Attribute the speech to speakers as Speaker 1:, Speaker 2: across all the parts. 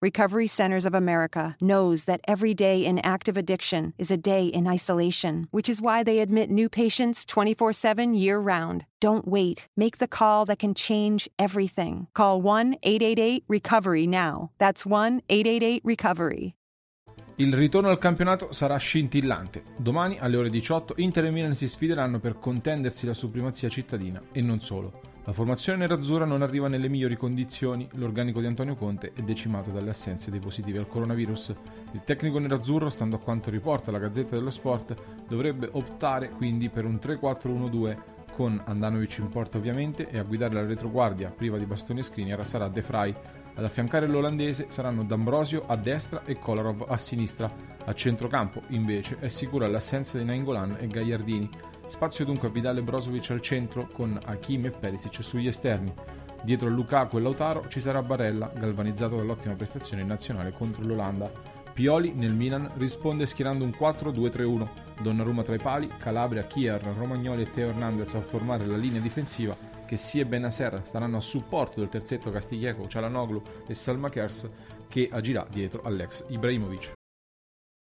Speaker 1: Recovery Centers of America knows that every day in active addiction is a day in isolation, which is why they admit new patients 24 7 year round. Don't wait. Make the call that can change everything. Call 1 888 Recovery now. That's 1 888 Recovery.
Speaker 2: Il ritorno al campionato sarà scintillante. Domani alle ore 18 Inter e Milan si sfideranno per contendersi la supremazia cittadina e non solo. La formazione nerazzurra non arriva nelle migliori condizioni, l'organico di Antonio Conte è decimato dalle assenze dei positivi al coronavirus. Il tecnico nerazzurro, stando a quanto riporta la Gazzetta dello Sport, dovrebbe optare quindi per un 3-4-1-2 con Andanovic in porta ovviamente e a guidare la retroguardia priva di bastoni e Skriniar sarà De Vrij. Ad affiancare l'olandese saranno D'Ambrosio a destra e Kolarov a sinistra. A centrocampo, invece, è sicura l'assenza di Nainggolan e Gagliardini. Spazio dunque a Vidal e Brozovic al centro con Hakim e Perisic sugli esterni. Dietro a Lukaku e Lautaro ci sarà Barella, galvanizzato dall'ottima prestazione in nazionale contro l'Olanda. Pioli nel Milan risponde schierando un 4-2-3-1. Donnarumma tra i pali, Calabria, Kier, Romagnoli e Teo Hernandez a formare la linea difensiva che sia Benaser staranno a supporto del terzetto Castiglieco, Cialanoglu e Salmakers che agirà dietro all'ex Ibrahimovic.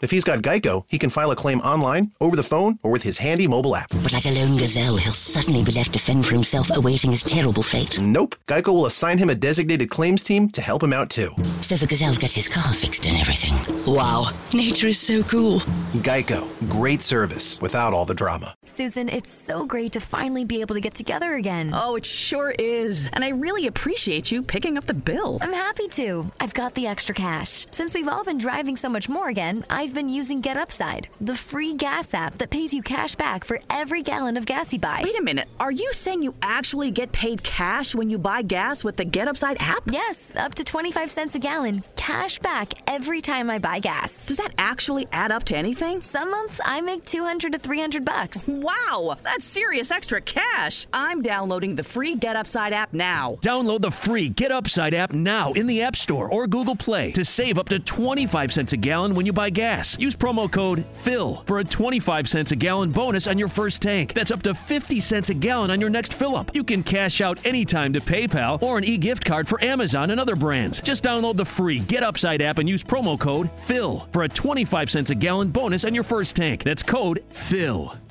Speaker 3: If he's got Geico, he can file a claim online, over the phone, or with his handy mobile app.
Speaker 4: But like a lone gazelle, he'll suddenly be left to fend for himself, awaiting his terrible fate.
Speaker 3: Nope. Geico will assign him a designated claims team to help him out too.
Speaker 4: So the gazelle gets his car fixed and everything. Wow, nature is so cool.
Speaker 3: Geico. Great service without all the drama.
Speaker 5: Susan, it's so great to finally be able to get together again.
Speaker 6: Oh, it sure is. And I really appreciate you picking up the bill.
Speaker 5: I'm happy to. I've got the extra cash. Since we've all been driving so much more again, I've been using Get Upside, the free gas app that pays you cash back for every gallon of gas you buy.
Speaker 6: Wait a minute. Are you saying you actually get paid cash when you buy gas with the Get Upside app?
Speaker 5: Yes, up to 25 cents a gallon, cash back every time I buy gas.
Speaker 6: Does that actually add up to anything?
Speaker 5: Some months I make 200 to 300 bucks.
Speaker 6: Wow, that's serious extra cash. I'm downloading the free Get Upside app now.
Speaker 7: Download the free Get Upside app now in the App Store or Google Play to save up to 25 cents a gallon when you buy gas. Use promo code PHIL for a 25 cents a gallon bonus on your first tank. That's up to 50 cents a gallon on your next fill up. You can cash out anytime to PayPal or an e gift card for Amazon and other brands. Just download the free Get Upside app and use promo code PHIL for a 25 cents a gallon bonus on your first tank. That's code PHIL.